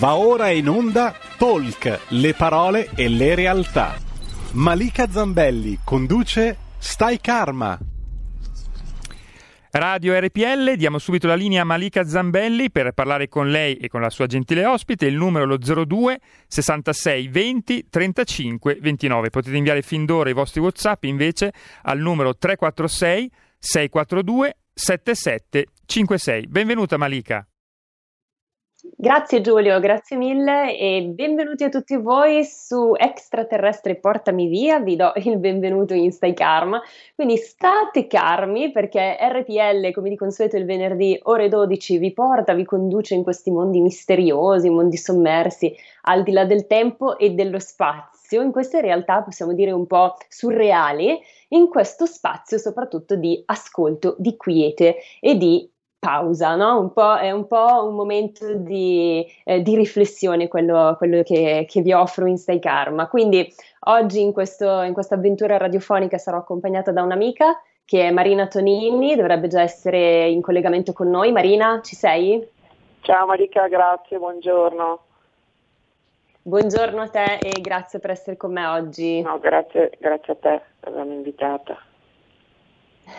Va ora in onda Talk, le parole e le realtà. Malika Zambelli conduce Stai Karma. Radio RPL, diamo subito la linea a Malika Zambelli per parlare con lei e con la sua gentile ospite, il numero lo 02 66 20 35 29. Potete inviare fin d'ora i vostri WhatsApp invece al numero 346 642 7756. Benvenuta Malika. Grazie Giulio, grazie mille e benvenuti a tutti voi su Extraterrestre Portami Via, vi do il benvenuto in Stai Karma, quindi state carmi perché RPL come di consueto il venerdì ore 12 vi porta, vi conduce in questi mondi misteriosi, mondi sommersi al di là del tempo e dello spazio, in queste realtà possiamo dire un po' surreali, in questo spazio soprattutto di ascolto, di quiete e di pausa, no? un è un po' un momento di, eh, di riflessione quello, quello che, che, vi offro in Stay Karma. Quindi oggi in, questo, in questa avventura radiofonica sarò accompagnata da un'amica che è Marina Tonini, dovrebbe già essere in collegamento con noi. Marina, ci sei? Ciao Marica, grazie, buongiorno. Buongiorno a te e grazie per essere con me oggi. No, grazie, grazie a te per avermi invitata.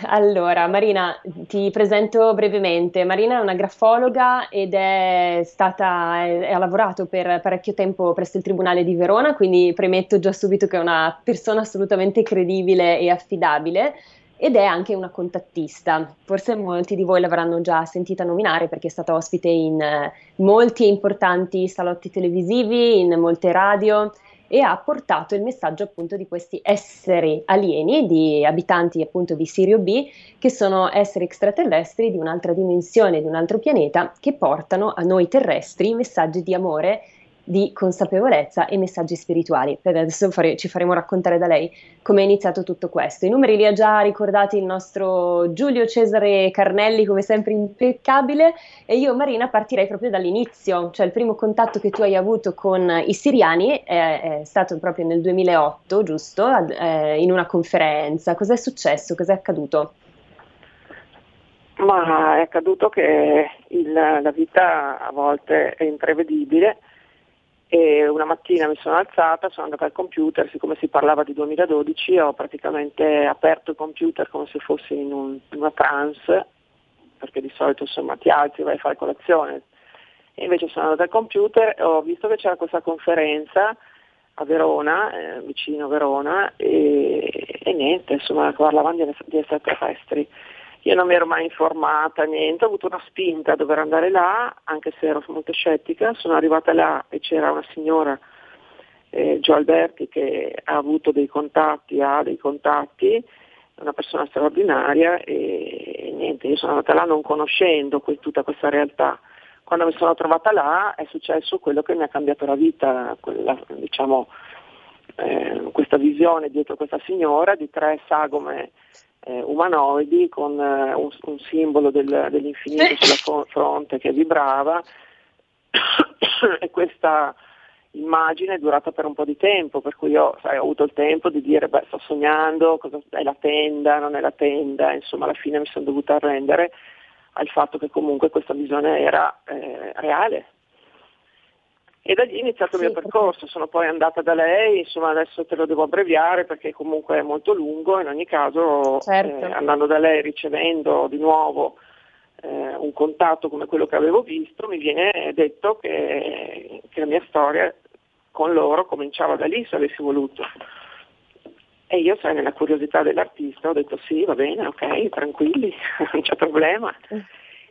Allora, Marina, ti presento brevemente. Marina è una grafologa ed è stata, ha lavorato per parecchio tempo presso il Tribunale di Verona, quindi premetto già subito che è una persona assolutamente credibile e affidabile ed è anche una contattista. Forse molti di voi l'avranno già sentita nominare perché è stata ospite in eh, molti importanti salotti televisivi, in molte radio e ha portato il messaggio appunto di questi esseri alieni, di abitanti appunto di Sirio B, che sono esseri extraterrestri di un'altra dimensione, di un altro pianeta, che portano a noi terrestri messaggi di amore di consapevolezza e messaggi spirituali. Adesso fare, ci faremo raccontare da lei come è iniziato tutto questo. I numeri li ha già ricordati il nostro Giulio Cesare Carnelli, come sempre impeccabile, e io Marina partirei proprio dall'inizio, cioè il primo contatto che tu hai avuto con i siriani è, è stato proprio nel 2008, giusto? Eh, in una conferenza. Cos'è successo? Cos'è accaduto? Ma è accaduto che il, la vita a volte è imprevedibile e una mattina mi sono alzata, sono andata al computer, siccome si parlava di 2012 ho praticamente aperto il computer come se fossi in, un, in una trance, perché di solito insomma ti alzi e vai a fare colazione. E invece sono andata al computer e ho visto che c'era questa conferenza a Verona, eh, vicino a Verona, e, e niente, insomma parlavano di, di extraterrestri. Io non mi ero mai informata, niente, ho avuto una spinta a dover andare là, anche se ero molto scettica, sono arrivata là e c'era una signora, eh, Gio Alberti, che ha avuto dei contatti, ha dei contatti, una persona straordinaria e, e niente, io sono andata là non conoscendo que- tutta questa realtà. Quando mi sono trovata là è successo quello che mi ha cambiato la vita, quella, diciamo, eh, questa visione dietro questa signora di tre sagome eh, umanoidi con eh, un, un, simbolo del, dell'infinito sulla fronte che vibrava. E questa immagine è durata per un po' di tempo, per cui io sai, ho avuto il tempo di dire beh sto sognando, cosa, è la tenda, non è la tenda, insomma alla fine mi sono dovuta arrendere al fatto che comunque questa visione era eh, reale, e da lì è iniziato il mio percorso, sono poi andata da lei, insomma adesso te lo devo abbreviare perché comunque è molto lungo, in ogni caso certo. eh, andando da lei ricevendo di nuovo eh, un contatto come quello che avevo visto, mi viene detto che, che la mia storia con loro cominciava da lì se avessi voluto. E io, sai, nella curiosità dell'artista ho detto sì, va bene, ok, tranquilli, non c'è problema.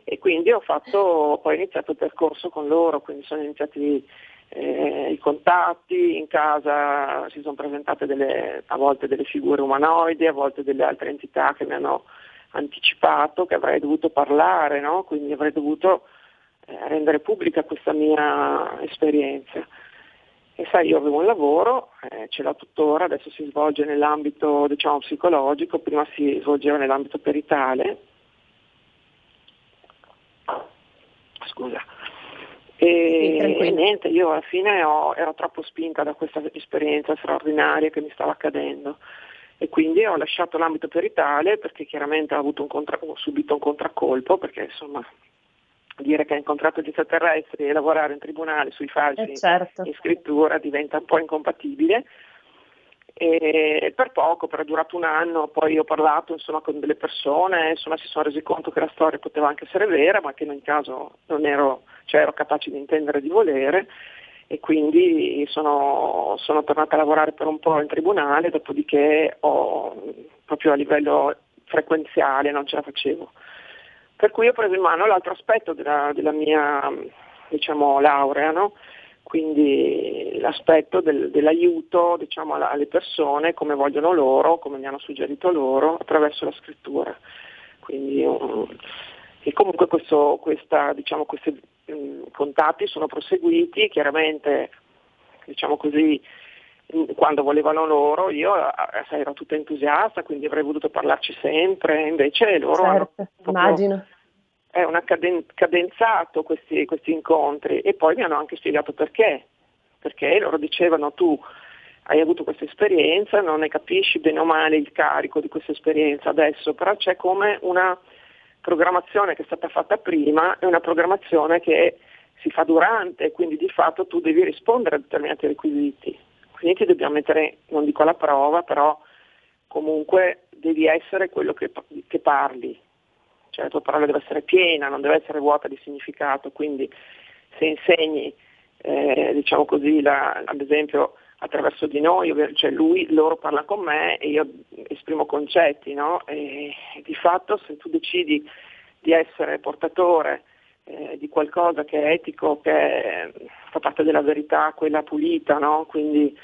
E quindi ho fatto, poi iniziato il percorso con loro, quindi sono iniziati eh, i contatti, in casa si sono presentate delle, a volte delle figure umanoidi, a volte delle altre entità che mi hanno anticipato che avrei dovuto parlare, no? quindi avrei dovuto eh, rendere pubblica questa mia esperienza. E sai, io avevo un lavoro, eh, ce l'ho tuttora, adesso si svolge nell'ambito diciamo, psicologico, prima si svolgeva nell'ambito peritale, scusa. E, sì, niente, io alla fine ho, ero troppo spinta da questa esperienza straordinaria che mi stava accadendo e quindi ho lasciato l'ambito peritale perché chiaramente ho, un contra- ho subito un contraccolpo perché insomma dire che ha incontrato gli extraterrestri e lavorare in tribunale sui falsi eh certo. in scrittura diventa un po' incompatibile. E per poco, però è durato un anno, poi ho parlato insomma, con delle persone, insomma, si sono resi conto che la storia poteva anche essere vera, ma che in ogni caso non ero, cioè ero capace di intendere di volere e quindi sono, sono, tornata a lavorare per un po' in tribunale, dopodiché ho, proprio a livello frequenziale non ce la facevo. Per cui ho preso in mano l'altro aspetto della, della mia diciamo, laurea, no? Quindi l'aspetto del, dell'aiuto diciamo, alle persone come vogliono loro, come mi hanno suggerito loro, attraverso la scrittura. Quindi, um, e comunque questo, questa, diciamo, questi um, contatti sono proseguiti, chiaramente diciamo così, quando volevano loro io ero tutta entusiasta, quindi avrei voluto parlarci sempre, invece loro certo, hanno immagino. Eh, una caden- cadenzato questi, questi incontri e poi mi hanno anche spiegato perché, perché loro dicevano tu hai avuto questa esperienza, non ne capisci bene o male il carico di questa esperienza adesso, però c'è come una programmazione che è stata fatta prima e una programmazione che si fa durante, quindi di fatto tu devi rispondere a determinati requisiti. Quindi ti dobbiamo mettere, non dico alla prova, però comunque devi essere quello che, che parli, cioè la tua parola deve essere piena, non deve essere vuota di significato, quindi se insegni, eh, diciamo così, la, ad esempio attraverso di noi, cioè lui, loro parlano con me e io esprimo concetti, no? E di fatto se tu decidi di essere portatore eh, di qualcosa che è etico, che fa parte della verità, quella pulita, no? quindi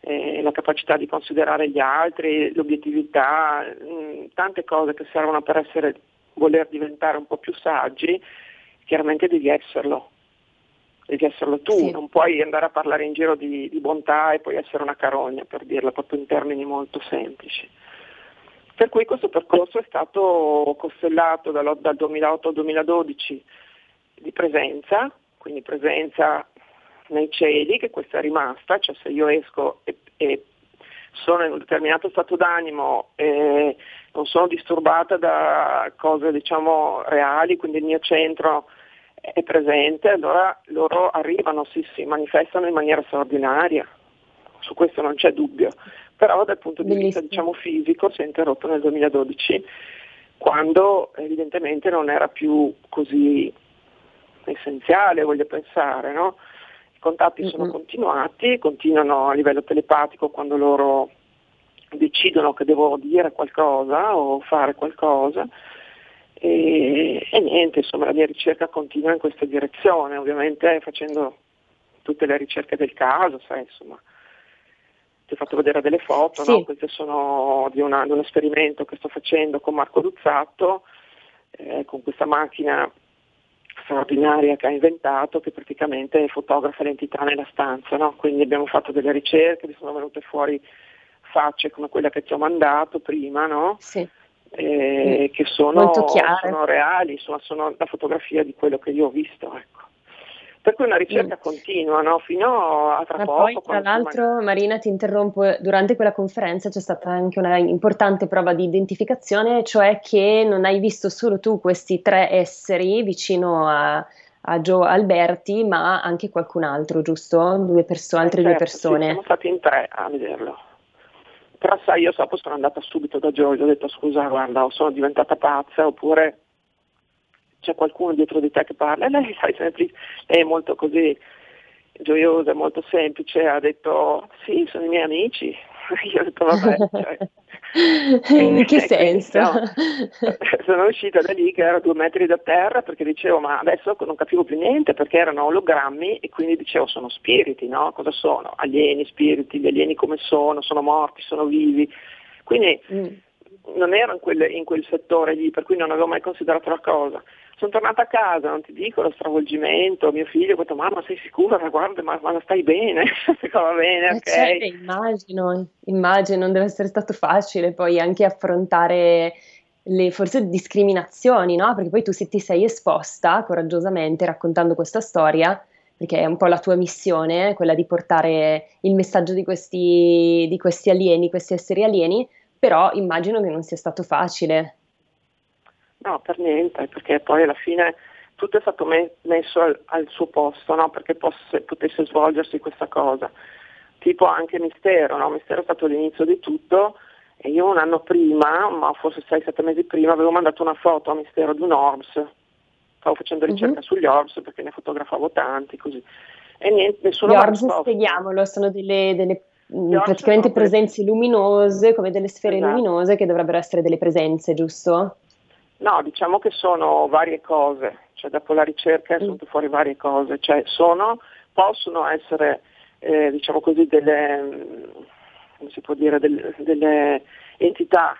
eh, la capacità di considerare gli altri, l'obiettività, mh, mm, tante cose che servono per essere, voler diventare un po' più saggi, chiaramente devi esserlo. Devi esserlo tu, sì. non puoi andare a parlare in giro di, di bontà e poi essere una carogna, per dirla proprio in termini molto semplici. Per cui questo percorso è stato costellato dal, dal 2008 al 2012 di presenza, quindi presenza nei cieli, che questa è rimasta, cioè se io esco e, e sono in un determinato stato d'animo e non sono disturbata da cose diciamo reali, quindi il mio centro è presente, allora loro arrivano, si, si manifestano in maniera straordinaria, su questo non c'è dubbio, però dal punto di vista diciamo, fisico si è interrotto nel 2012 quando evidentemente non era più così essenziale, voglio pensare, no? I contatti mm-hmm. sono continuati, continuano a livello telepatico quando loro decidono che devo dire qualcosa o fare qualcosa e, e niente, insomma la mia ricerca continua in questa direzione, ovviamente facendo tutte le ricerche del caso, sai, insomma ti ho fatto vedere delle foto, sì. no? queste sono di, una, di, un esperimento che sto facendo con Marco Luzzatto, eh, con questa macchina straordinaria che ha inventato che praticamente fotografa l'entità nella stanza, no? quindi abbiamo fatto delle ricerche, mi sono venute fuori facce come quella che ti ho mandato prima, no? sì. eh, che sono, sono reali, insomma, sono la fotografia di quello che io ho visto. Ecco. Per cui una ricerca mm. continua, no? fino a tra Ma poco. Poi, tra l'altro, man- Marina, ti interrompo, durante quella conferenza c'è stata anche una importante prova di identificazione, cioè che non hai visto solo tu questi tre esseri vicino a, a Joe Alberti, ma anche qualcun altro, giusto? Due perso- altre eh certo, due persone. Sì, siamo stati in tre a vederlo. Però sai, io dopo sono andata subito da Joe, gli ho detto scusa, guarda, sono diventata pazza, oppure c'è qualcuno dietro di te che parla e lei, sai, sempre, lei è molto così gioiosa, molto semplice, ha detto sì, sono i miei amici. Io ho detto vabbè, cioè, in che senso? No, sono uscita da lì che ero due metri da terra perché dicevo ma adesso non capivo più niente perché erano ologrammi e quindi dicevo sono spiriti, no? Cosa sono? Alieni, spiriti, gli alieni come sono? Sono morti, sono vivi? Quindi mm. Non ero in quel, in quel settore lì per cui non avevo mai considerato la cosa. Sono tornata a casa, non ti dico lo stravolgimento, mio figlio ha detto mamma sei sicura, guarda ma, ma stai bene, va bene, eh, ok. Certo, immagino, immagino, non deve essere stato facile poi anche affrontare le forse discriminazioni, no? Perché poi tu se ti sei esposta coraggiosamente raccontando questa storia, perché è un po' la tua missione, quella di portare il messaggio di questi, di questi alieni, questi esseri alieni, però immagino che non sia stato facile. No, per niente, perché poi alla fine tutto è stato me- messo al, al, suo posto no? perché posse, potesse svolgersi questa cosa. Tipo anche Mistero, no? Mistero è stato l'inizio di tutto e io un anno prima, ma forse 6-7 mesi prima, avevo mandato una foto a Mistero di un Orbs, stavo facendo ricerca uh-huh. sugli Orbs perché ne fotografavo tanti così. E niente, nessuno Gli Orbs, spieghiamolo, sono delle, delle mm, praticamente presenze luminose, come delle sfere esatto. luminose che dovrebbero essere delle presenze, giusto? No, diciamo che sono varie cose, cioè dopo la ricerca sono mm. fuori varie cose, cioè sono, possono essere eh, diciamo così delle, come si può dire, delle, delle entità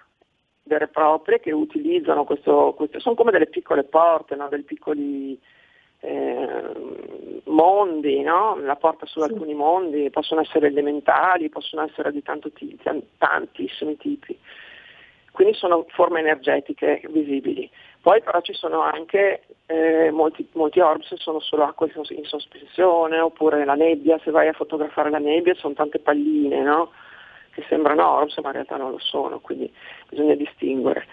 vere e proprie che utilizzano questo, questo, sono come delle piccole porte, no? dei piccoli eh, mondi, no? la porta su sì. alcuni mondi, possono essere elementali, possono essere di t- tantissimi tipi quindi sono forme energetiche visibili. Poi però ci sono anche eh, molti, molti orbs sono solo acqua in sospensione, oppure la nebbia, se vai a fotografare la nebbia sono tante palline no? che sembrano orbs ma in realtà non lo sono, quindi bisogna distinguere.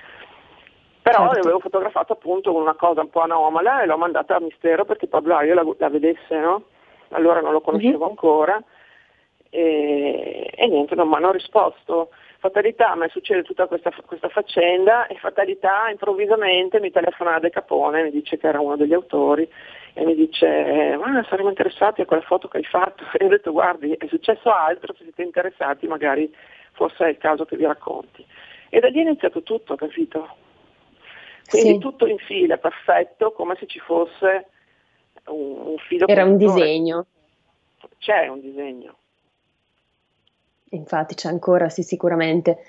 Però certo. avevo fotografato appunto una cosa un po' anomala e l'ho mandata a Mistero perché Pablaio la, la vedesse, no? Allora non lo conoscevo mm-hmm. ancora e, e niente, non mi hanno risposto fatalità a me succede tutta questa, questa, faccenda e fatalità improvvisamente mi telefona De Capone, mi dice che era uno degli autori e mi dice ma saremmo interessati a quella foto che hai fatto e ho detto guardi è successo altro, se siete interessati magari forse è il caso che vi racconti. E da lì è iniziato tutto, capito? Quindi sì. tutto in fila, perfetto, come se ci fosse un, un filo. Era un disegno. C'è un disegno. Infatti c'è ancora, sì, sicuramente.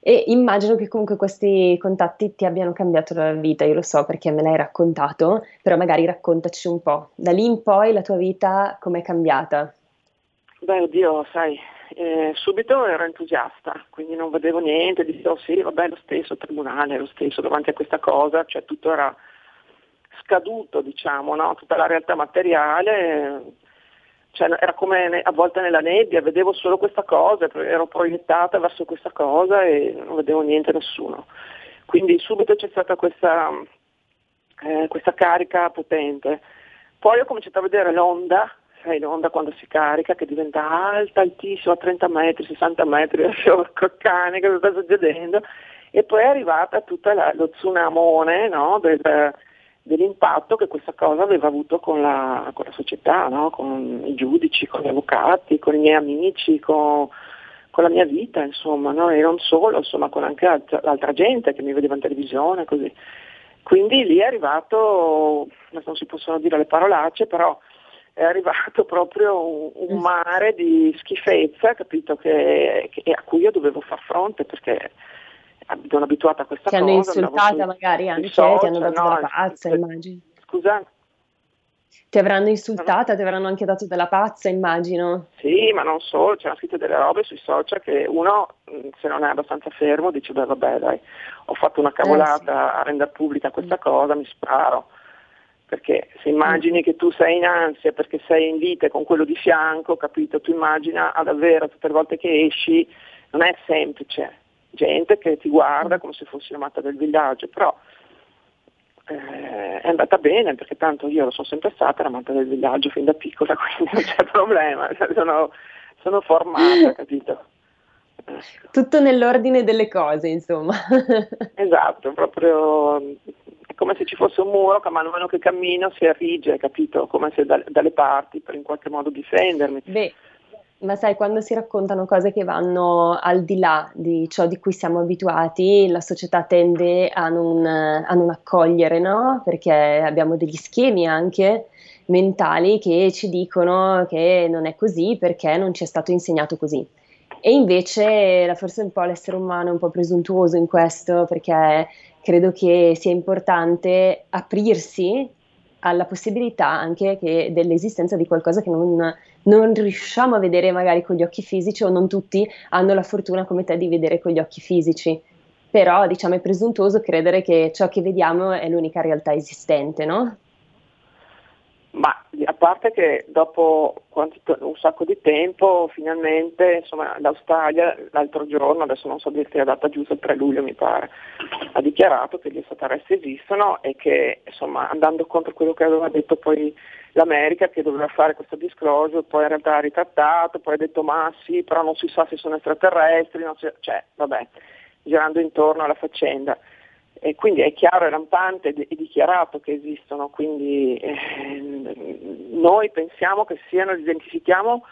E immagino che comunque questi contatti ti abbiano cambiato la vita, io lo so perché me l'hai raccontato, però magari raccontaci un po'. Da lì in poi la tua vita com'è cambiata? Beh, oddio, sai, eh, subito ero entusiasta, quindi non vedevo niente, dicevo sì, vabbè, lo stesso tribunale, lo stesso davanti a questa cosa, cioè tutto era scaduto, diciamo, no? tutta la realtà materiale cioè, era come a volte nella nebbia, vedevo solo questa cosa, ero proiettata verso questa cosa e non vedevo niente nessuno. Quindi subito c'è stata questa, eh, questa carica potente. Poi ho cominciato a vedere l'onda, sai l'onda quando si carica che diventa alta, altissima, a 30 metri, 60 metri, adesso cane, cosa sta succedendo? E poi è arrivata tutta la, lo tsunamone no? del, dell'impatto che questa cosa aveva avuto con la, con la società, no? con i giudici, con gli avvocati, con i miei amici, con, con la mia vita, insomma, no? e non solo, insomma, con anche altra, altra gente che mi vedeva in televisione, così. Quindi lì è arrivato, non si possono dire le parolacce, però è arrivato proprio un, un mare di schifezza, capito, che, che, a cui io dovevo far fronte perché sono abituata a questa ti cosa. Ti hanno insultata su, magari anche, social, ti hanno dato no, della pazza, eh, immagino. Scusa? Ti avranno insultata, ti avranno anche dato della pazza, immagino. Sì, ma non solo, c'erano scritte delle robe sui social che uno, mm, se non è abbastanza fermo, dice, beh vabbè dai, ho fatto una cavolata eh, sì. a rendere pubblica questa cosa, mi sparo. Perché se immagini mm. che tu sei in ansia perché sei in lite con quello di fianco, capito? Tu immagina ad avere tutte le volte che esci, non è semplice, gente che ti guarda come se fossi la matta del villaggio, però eh, è andata bene perché tanto io sono sempre stata la matta del villaggio fin da piccola, quindi non c'è problema, sono, sono formata, capito? Tutto nell'ordine delle cose, insomma. esatto, proprio è come se ci fosse un muro che man mano che cammino si arrige, capito? Come se da, dalle parti per in qualche modo difendermi. Beh, ma sai, quando si raccontano cose che vanno al di là di ciò di cui siamo abituati, la società tende a non, a non accogliere, no? Perché abbiamo degli schemi anche mentali che ci dicono che non è così perché non ci è stato insegnato così. E invece forse un po' l'essere umano è un po' presuntuoso in questo perché credo che sia importante aprirsi alla possibilità anche che dell'esistenza di qualcosa che non, non, riusciamo a vedere magari con gli occhi fisici o non tutti hanno la fortuna come te di vedere con gli occhi fisici. Però diciamo è presuntuoso credere che ciò che vediamo è l'unica realtà esistente, no? Ma a parte che dopo un sacco di tempo, finalmente, insomma, l'Australia l'altro giorno, adesso non so dirti la data giusta, il 3 luglio mi pare, ha dichiarato che gli extraterrestri esistono e che, insomma, andando contro quello che aveva detto poi l'America che doveva fare questo disclosure, poi in realtà ha ritrattato, poi ha detto ma sì, però non si sa se sono extraterrestri, cioè, vabbè, girando intorno alla faccenda. E quindi è chiaro, è rampante e dichiarato che esistono, quindi eh, noi pensiamo che siano, li identifichiamo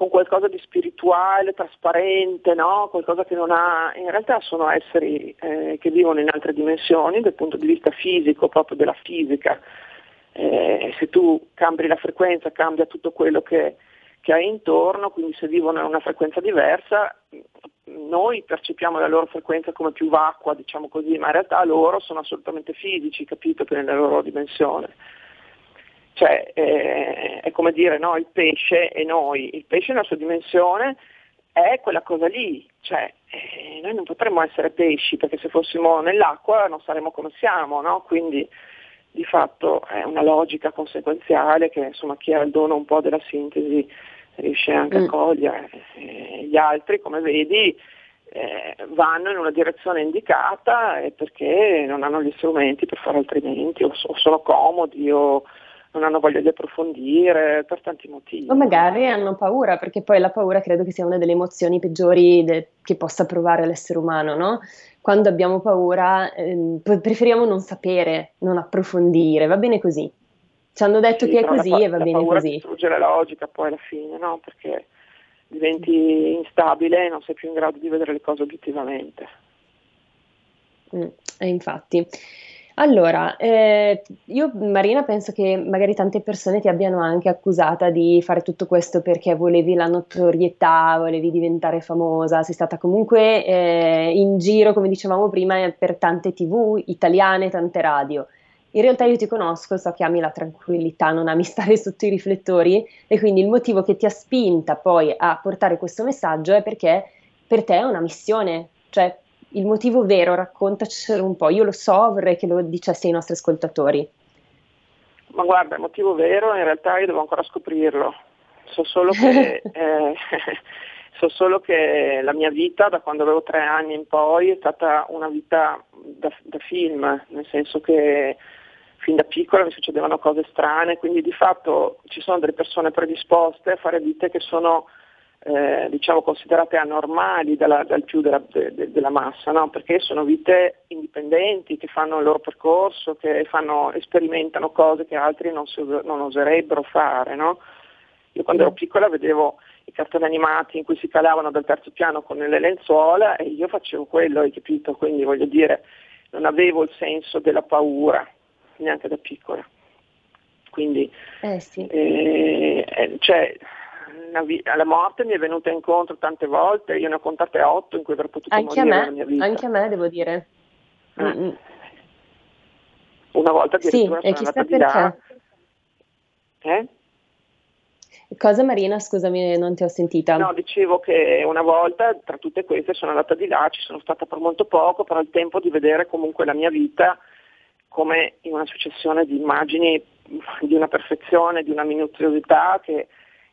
con qualcosa di spirituale, trasparente, no? qualcosa che non ha, in realtà sono esseri eh, che vivono in altre dimensioni dal punto di vista fisico, proprio della fisica. Eh, se tu cambi la frequenza cambia tutto quello che, che hai intorno, quindi se vivono in una frequenza diversa noi percepiamo la loro frequenza come più vacua, diciamo così, ma in realtà loro sono assolutamente fisici, capito, che nella loro dimensione. Cioè, eh, è come dire, no, il pesce e noi, il pesce nella sua dimensione è quella cosa lì, cioè, eh, noi non potremmo essere pesci perché se fossimo nell'acqua non saremmo come siamo, no? quindi di fatto è una logica conseguenziale che insomma chi ha il dono un po' della sintesi riesce anche mm. a cogliere. Eh, gli altri, come vedi, eh, vanno in una direzione indicata perché non hanno gli strumenti per fare altrimenti o, o sono comodi o non hanno voglia di approfondire per tanti motivi. O magari hanno paura, perché poi la paura credo che sia una delle emozioni peggiori de- che possa provare l'essere umano, no? Quando abbiamo paura eh, preferiamo non sapere, non approfondire, va bene così. Ci hanno detto sì, che è così pa- e va bene così. distrugge la logica poi alla fine, no? Perché diventi instabile e non sei più in grado di vedere le cose oggettivamente. Mm, e infatti. Allora, eh, io Marina penso che magari tante persone ti abbiano anche accusata di fare tutto questo perché volevi la notorietà, volevi diventare famosa, sei stata comunque eh, in giro, come dicevamo prima, per tante tv italiane, tante radio. In realtà io ti conosco, so che ami la tranquillità, non ami stare sotto i riflettori e quindi il motivo che ti ha spinta poi a portare questo messaggio è perché per te è una missione, cioè il motivo vero, raccontacelo un po', io lo so, vorrei che lo dicessi ai nostri ascoltatori. Ma guarda, il motivo vero in realtà io devo ancora scoprirlo, so solo che... eh, so solo che la mia vita da quando avevo tre anni in poi è stata una vita da, da film, nel senso che fin da piccola mi succedevano cose strane, quindi di fatto ci sono delle persone predisposte a fare vite che sono eh, diciamo, considerate anormali dalla, dal più della, de, de, della massa, no? perché sono vite indipendenti, che fanno il loro percorso, che fanno, sperimentano cose che altri non, si, non oserebbero fare. No? Io quando ero piccola vedevo i cartoni animati in cui si calavano dal terzo piano con le lenzuola e io facevo quello, hai capito? Quindi voglio dire, non avevo il senso della paura, neanche da piccola. Quindi, eh sì. eh, eh cioè, la morte mi è venuta incontro tante volte, io ne ho contate otto in cui avrei potuto anche morire mia vita. Anche a me, devo dire. Eh. Una volta addirittura sì, sono andata di là. Eh? Cosa Marina, scusami, non ti ho sentita. No, dicevo che una volta tra tutte queste sono andata di là, ci sono stata per molto poco, però il tempo di vedere comunque la mia vita come in una successione di immagini di una perfezione, di una minuziosità che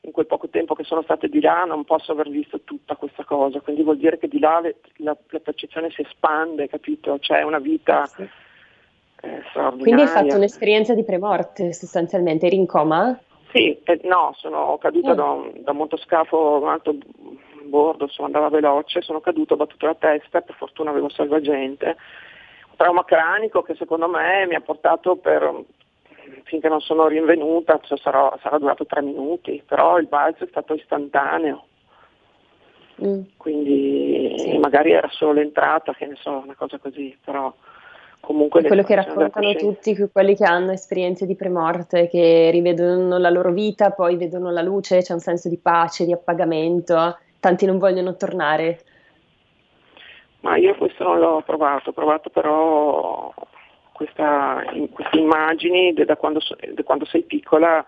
in quel poco tempo che sono state di là non posso aver visto tutta questa cosa, quindi vuol dire che di là le, la, la, percezione si espande, capito? C'è una vita sì. eh, straordinaria. Quindi hai fatto un'esperienza di premorte sostanzialmente, eri in coma? Sì, eh, no, sono caduta mm. da, un, da un motoscafo un alto bordo, insomma andava veloce, sono caduta, ho battuto la testa, per fortuna avevo salvagente. Un trauma cranico che secondo me mi ha portato per, finché non sono rinvenuta, cioè sarò, sarà durato tre minuti, però il balzo è stato istantaneo. Mm. Quindi sì. magari era solo l'entrata, che ne so, una cosa così, però comunque quello che raccontano tutti quelli che hanno esperienze di premorte, che rivedono la loro vita, poi vedono la luce, c'è un senso di pace, di appagamento, tanti non vogliono tornare. Ma io questo non l'ho provato, ho provato però questa, queste immagini da quando, da quando sei piccola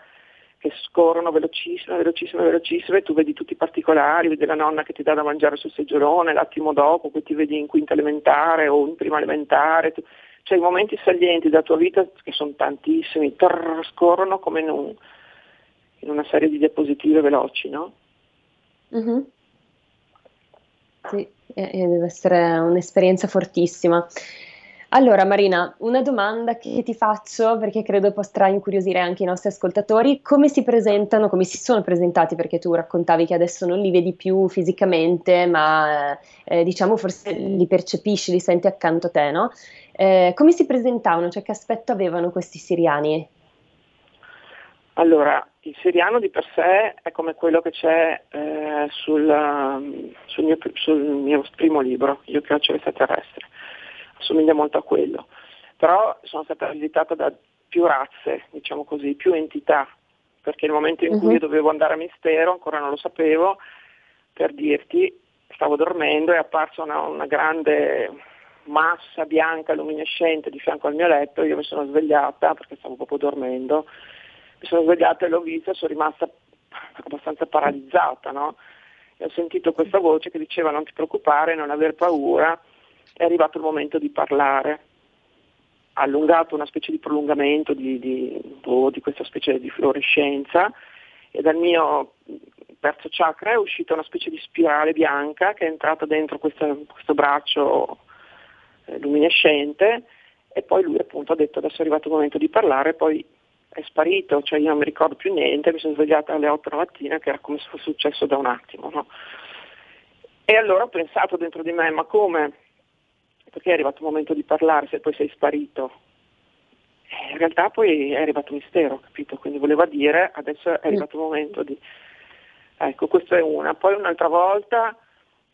che scorrono velocissime, velocissime, velocissime, tu vedi tutti i particolari, vedi la nonna che ti dà da mangiare sul seggiolone, l'attimo dopo, poi ti vedi in quinta elementare o in prima elementare, tu, cioè i momenti salienti della tua vita, che sono tantissimi, trrr, scorrono come in un, in una serie di diapositive veloci, no? Mm-hmm. Sì, e deve essere un'esperienza fortissima. Allora Marina, una domanda che ti faccio perché credo potrà incuriosire anche i nostri ascoltatori, come si presentano, come si sono presentati, perché tu raccontavi che adesso non li vedi più fisicamente, ma eh, diciamo forse li percepisci, li senti accanto a te, no? Eh, come si presentavano, cioè che aspetto avevano questi siriani? Allora, il siriano di per sé è come quello che c'è eh, sul, um, sul, mio, sul, mio, primo libro, Io che faccio extraterrestre, assomiglia molto a quello, però sono stata visitata da più razze, diciamo così, più entità, perché nel momento in cui uh-huh. dovevo andare a mistero, ancora non lo sapevo, per dirti, stavo dormendo e è apparsa una, una grande massa bianca luminescente di fianco al mio letto, io mi sono svegliata perché stavo proprio dormendo mi sono svegliata e l'ho vista, sono rimasta abbastanza paralizzata, no? E ho sentito questa voce che diceva non ti preoccupare, non aver paura, è arrivato il momento di parlare. Ha allungato una specie di prolungamento di, di, boh, di questa specie di fluorescenza e dal mio terzo chakra è uscita una specie di spirale bianca che è entrata dentro questa, questo braccio eh, luminescente e poi lui appunto ha detto adesso è arrivato il momento di parlare, poi è sparito, cioè io non mi ricordo più niente, mi sono svegliata alle 8 la mattina che era come se fosse successo da un attimo. No? E allora ho pensato dentro di me, ma come? Perché è arrivato il momento di parlare se poi sei sparito? E in realtà poi è arrivato un mistero, capito? Quindi voleva dire, adesso è arrivato il momento di... Ecco, questa è una. Poi un'altra volta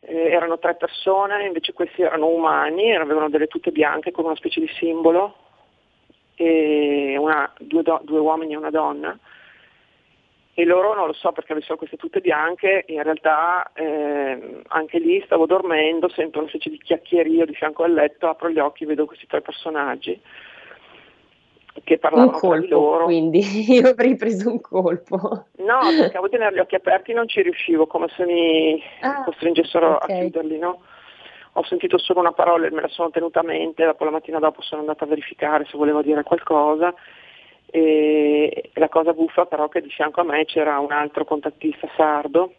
eh, erano tre persone, invece questi erano umani, avevano delle tute bianche con una specie di simbolo una, due, do, due, uomini e una donna e loro non lo so perché avessero queste tutte bianche, in realtà eh, anche lì stavo dormendo, sento una specie di chiacchierio di fianco al letto, apro gli occhi, vedo questi tre personaggi che parlavano un colpo, loro. Quindi io avrei preso un colpo. No, cercavo di tenere gli occhi aperti e non ci riuscivo, come se mi ah, costringessero okay. a chiuderli, no? ho sentito solo una parola e me la sono tenuta a mente, dopo la mattina dopo sono andata a verificare se volevo dire qualcosa e la cosa buffa però che di fianco a me c'era un altro contattista sardo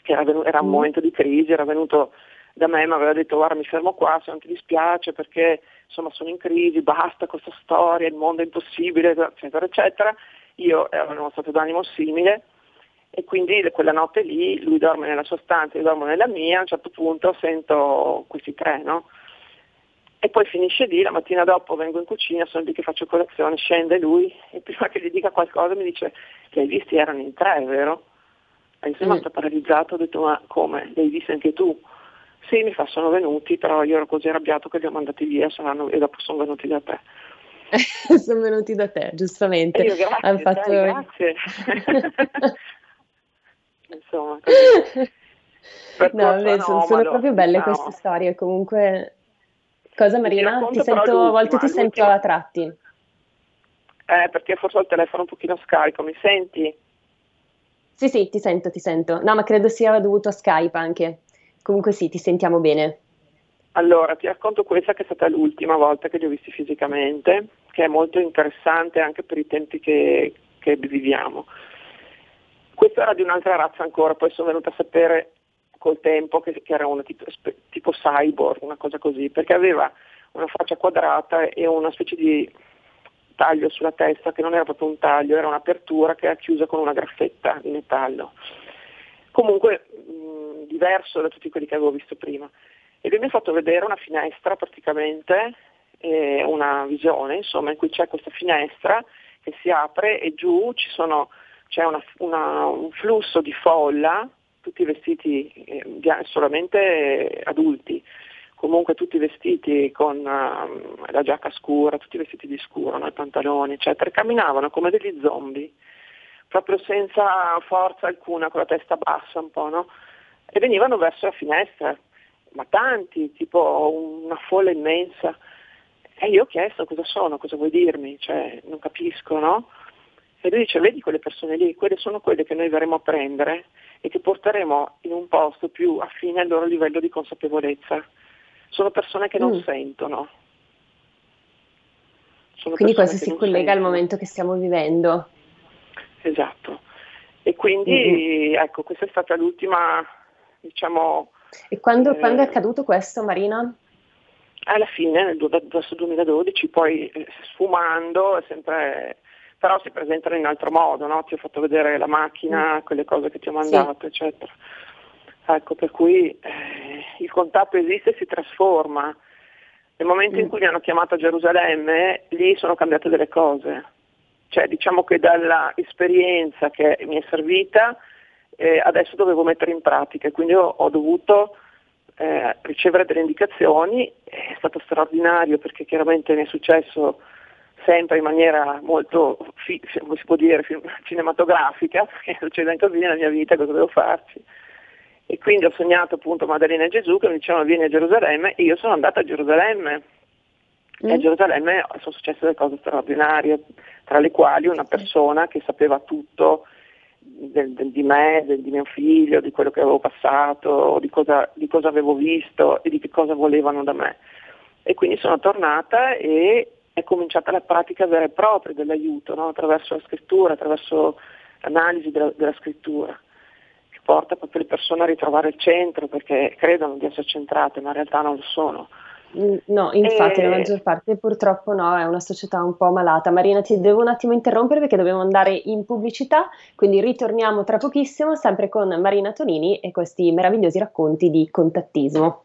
che era, venuto, era un mm. momento di crisi, era venuto da me e mi aveva detto guarda mi fermo qua se non ti dispiace perché insomma sono in crisi, basta questa storia, il mondo è impossibile, eccetera, eccetera. Io ero in uno stato d'animo simile e quindi quella notte lì lui dorme nella sua stanza, io dormo nella mia, a un certo punto sento questi tre, no? E poi finisce lì, la mattina dopo vengo in cucina, sono lì che faccio colazione, scende lui e prima che gli dica qualcosa mi dice li hai visti erano in tre, vero? E rimasta mm. paralizzato, ho detto ma come? Li hai visti anche tu? Sì, mi fa, sono venuti, però io ero così arrabbiato che li ho mandati via saranno, e dopo sono venuti da te. sono venuti da te, giustamente. io, grazie, fatto... dai, grazie. insomma. no, beh, sono, sono proprio belle diciamo. queste storie, comunque... Cosa Marina? Ti, ti sento, a volte ti sento a tratti. Eh, perché forse ho il telefono un pochino scarico, mi senti? Sì, sì, ti sento, ti sento. No, ma credo sia dovuto a Skype anche. Comunque sì, ti sentiamo bene. Allora, ti racconto questa che è stata l'ultima volta che li ho visti fisicamente, che è molto interessante anche per i tempi che, che viviamo. Questo era di un'altra razza ancora, poi sono venuta a sapere col tempo che, che era una tipo, tipo, cyborg, una cosa così, perché aveva una faccia quadrata e una specie di taglio sulla testa che non era proprio un taglio, era un'apertura che era chiusa con una graffetta di metallo. Comunque mh, diverso da tutti quelli che avevo visto prima. E lui mi ha fatto vedere una finestra praticamente, eh, una visione, insomma, in cui c'è questa finestra che si apre e giù sono c'è una, una, un flusso di folla, tutti vestiti eh, solamente adulti, comunque tutti vestiti con uh, la giacca scura, tutti vestiti di scuro, no? i pantaloni, eccetera, camminavano come degli zombie, proprio senza forza alcuna, con la testa bassa un po', no? E venivano verso la finestra, ma tanti, tipo una folla immensa. E io ho chiesto cosa sono, cosa vuoi dirmi, cioè non capisco, no? E lui dice, vedi quelle persone lì, quelle sono quelle che noi verremo a prendere e che porteremo in un posto più affine al loro livello di consapevolezza. Sono persone che non mm. sentono. Sono Quindi questo si collega sentono. al momento che stiamo vivendo. Esatto. E quindi mm-hmm. ecco, questa è stata l'ultima, diciamo... E quando, eh, quando è accaduto questo, Marina? Alla fine, nel, verso 2012, poi eh, sfumando, sempre, però si presentano in altro modo, no? ti ho fatto vedere la macchina, mm. quelle cose che ti ho mandato, sì. eccetera. Ecco, per cui eh, il contatto esiste e si trasforma. Nel momento mm. in cui mi hanno chiamato a Gerusalemme, lì sono cambiate delle cose. Cioè, diciamo che dall'esperienza che mi è servita, eh, adesso dovevo mettere in pratica, quindi ho, ho dovuto eh, ricevere delle indicazioni, è stato straordinario perché chiaramente mi è successo sempre in maniera molto, fi- come si può dire, cinematografica, perché succede anche così nella mia vita, cosa devo farci. E quindi ho sognato appunto Maddalena e Gesù che mi dicevano vieni a Gerusalemme e io sono andata a Gerusalemme. Mm. E a mm. Gerusalemme sono successe delle cose straordinarie, tra le quali una persona che sapeva tutto del, del, di me, del, di mio figlio, di quello che avevo passato, di cosa, di cosa avevo visto e di che cosa volevano da me. E quindi sono tornata e è cominciata la pratica vera e propria dell'aiuto, no? attraverso la scrittura, attraverso l'analisi della, della, scrittura, che porta proprio le persone a ritrovare il centro perché credono di essere centrate, ma in realtà non lo sono. Mm, no, infatti, e... la maggior parte purtroppo no, è una società un po' malata. Marina, ti devo un attimo interrompere perché dobbiamo andare in pubblicità, quindi ritorniamo tra pochissimo, sempre con Marina Tonini e questi meravigliosi racconti di contattismo.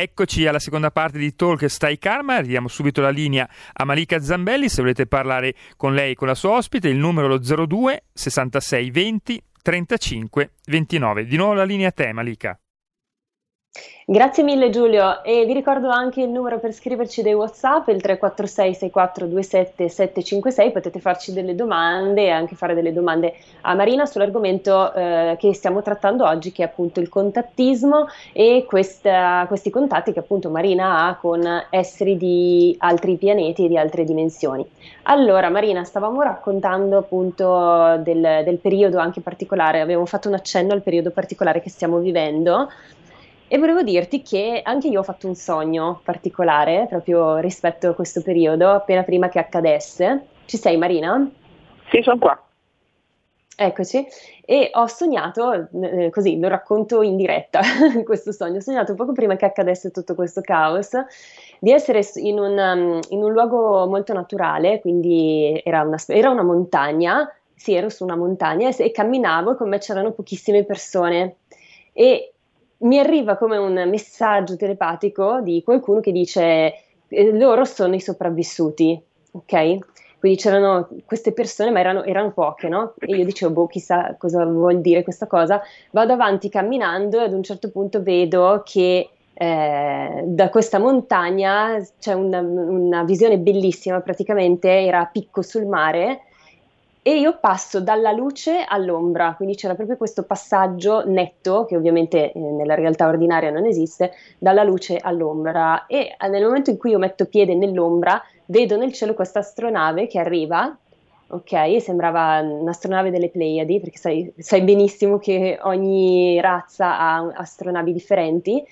Eccoci alla seconda parte di Talk Stai Karma, diamo subito la linea a Malika Zambelli, se volete parlare con lei, con la sua ospite, il numero è lo 02 66 20 35 29. Di nuovo la linea a te Malika. Grazie mille Giulio. E vi ricordo anche il numero per scriverci dei Whatsapp, il 346 6427 756, potete farci delle domande e anche fare delle domande a Marina sull'argomento eh, che stiamo trattando oggi che è appunto il contattismo e questa, questi contatti che appunto Marina ha con esseri di altri pianeti e di altre dimensioni. Allora Marina, stavamo raccontando appunto del, del periodo anche particolare, abbiamo fatto un accenno al periodo particolare che stiamo vivendo e volevo dirti che anche io ho fatto un sogno particolare proprio rispetto a questo periodo, appena prima che accadesse. Ci sei Marina? Sì, sono qua. Eccoci, e ho sognato, eh, così lo racconto in diretta, questo sogno, ho sognato poco prima che accadesse tutto questo caos, di essere in un, um, in un luogo molto naturale, quindi era una, era una montagna, sì, ero su una montagna e, e camminavo e con me c'erano pochissime persone e mi arriva come un messaggio telepatico di qualcuno che dice eh, loro sono i sopravvissuti, ok? Quindi c'erano queste persone, ma erano, erano, poche, no? E io dicevo, boh, chissà cosa vuol dire questa cosa. Vado avanti camminando e ad un certo punto vedo che eh, da questa montagna c'è una, una visione bellissima, praticamente era a picco sul mare e io passo dalla luce all'ombra, quindi c'era proprio questo passaggio netto, che ovviamente eh, nella realtà ordinaria non esiste, dalla luce all'ombra. E eh, nel momento in cui io metto piede nell'ombra vedo nel cielo questa astronave che arriva, ok, sembrava un'astronave delle Pleiadi, perché sai, sai benissimo che ogni razza ha astronavi differenti,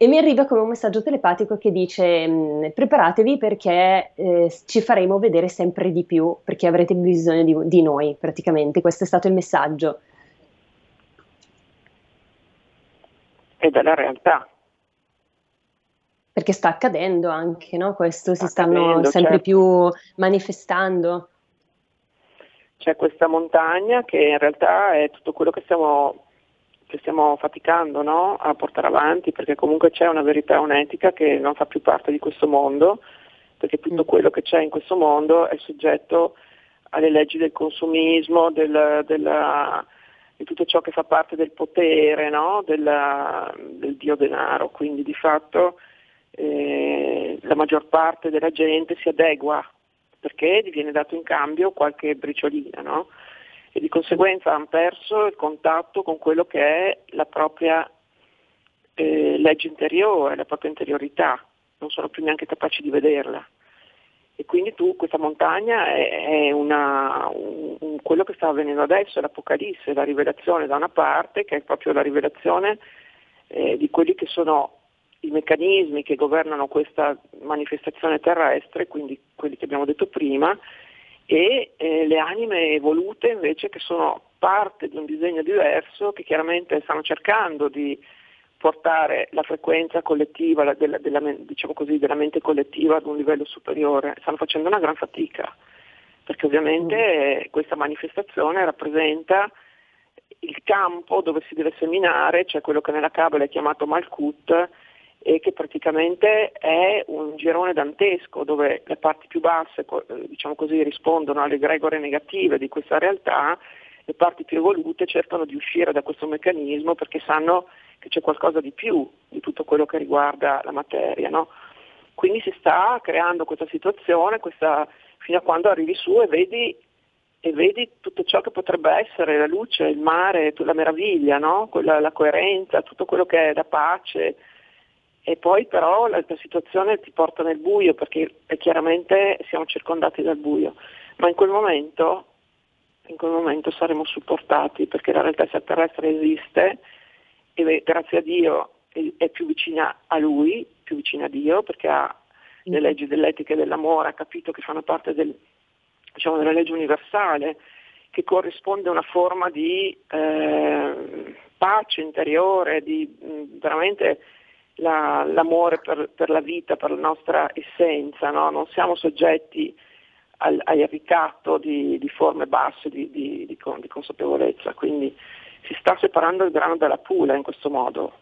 e mi arriva come un messaggio telepatico che dice mm, preparatevi perché eh, ci faremo vedere sempre di più, perché avrete bisogno di, di, noi praticamente, questo è stato il messaggio. Ed è la realtà. Perché sta accadendo anche, no? Questo sta si stanno sempre certo. più manifestando. C'è questa montagna che in realtà è tutto quello che stiamo che stiamo faticando no? a portare avanti, perché comunque c'è una verità, un'etica che non fa più parte di questo mondo, perché tutto mm. quello che c'è in questo mondo è soggetto alle leggi del consumismo, del, della, di tutto ciò che fa parte del potere, no? della, del dio denaro, quindi di fatto eh, la maggior parte della gente si adegua perché gli viene dato in cambio qualche briciolina. No? E di conseguenza hanno perso il contatto con quello che è la propria eh, legge interiore, la propria interiorità, non sono più neanche capaci di vederla. E quindi tu, questa montagna è, è una, un, quello che sta avvenendo adesso, l'Apocalisse, la rivelazione da una parte, che è proprio la rivelazione eh, di quelli che sono i meccanismi che governano questa manifestazione terrestre, quindi quelli che abbiamo detto prima, e eh, le anime evolute invece che sono parte di un disegno diverso che chiaramente stanno cercando di portare la frequenza collettiva la, della, della, diciamo così, della, mente collettiva ad un livello superiore, stanno facendo una gran fatica, perché ovviamente mm. questa manifestazione rappresenta il campo dove si deve seminare, cioè quello che nella Kabbalah è chiamato Malkut, e che praticamente è un girone dantesco dove le parti più basse eh, diciamo così, rispondono alle gregore negative di questa realtà, le parti più evolute cercano di uscire da questo meccanismo perché sanno che c'è qualcosa di più di tutto quello che riguarda la materia. No? Quindi si sta creando questa situazione questa, fino a quando arrivi su e vedi, e vedi, tutto ciò che potrebbe essere la luce, il mare, la meraviglia, no? Quella, la coerenza, tutto quello che è la pace, e poi però la, la, situazione ti porta nel buio perché chiaramente siamo circondati dal buio, ma in quel momento, in quel momento saremo supportati perché la realtà terrestre esiste e grazie a Dio è, più vicina a Lui, più vicina a Dio perché ha le leggi dell'etica e dell'amore, ha capito che fanno parte del, diciamo, della legge universale che corrisponde a una forma di eh, pace interiore, di mh, veramente la, l'amore per, per, la vita, per la nostra essenza, no? non siamo soggetti al, al ricatto di, di, forme basse di, di, di, consapevolezza, quindi si sta separando il grano dalla pula in questo modo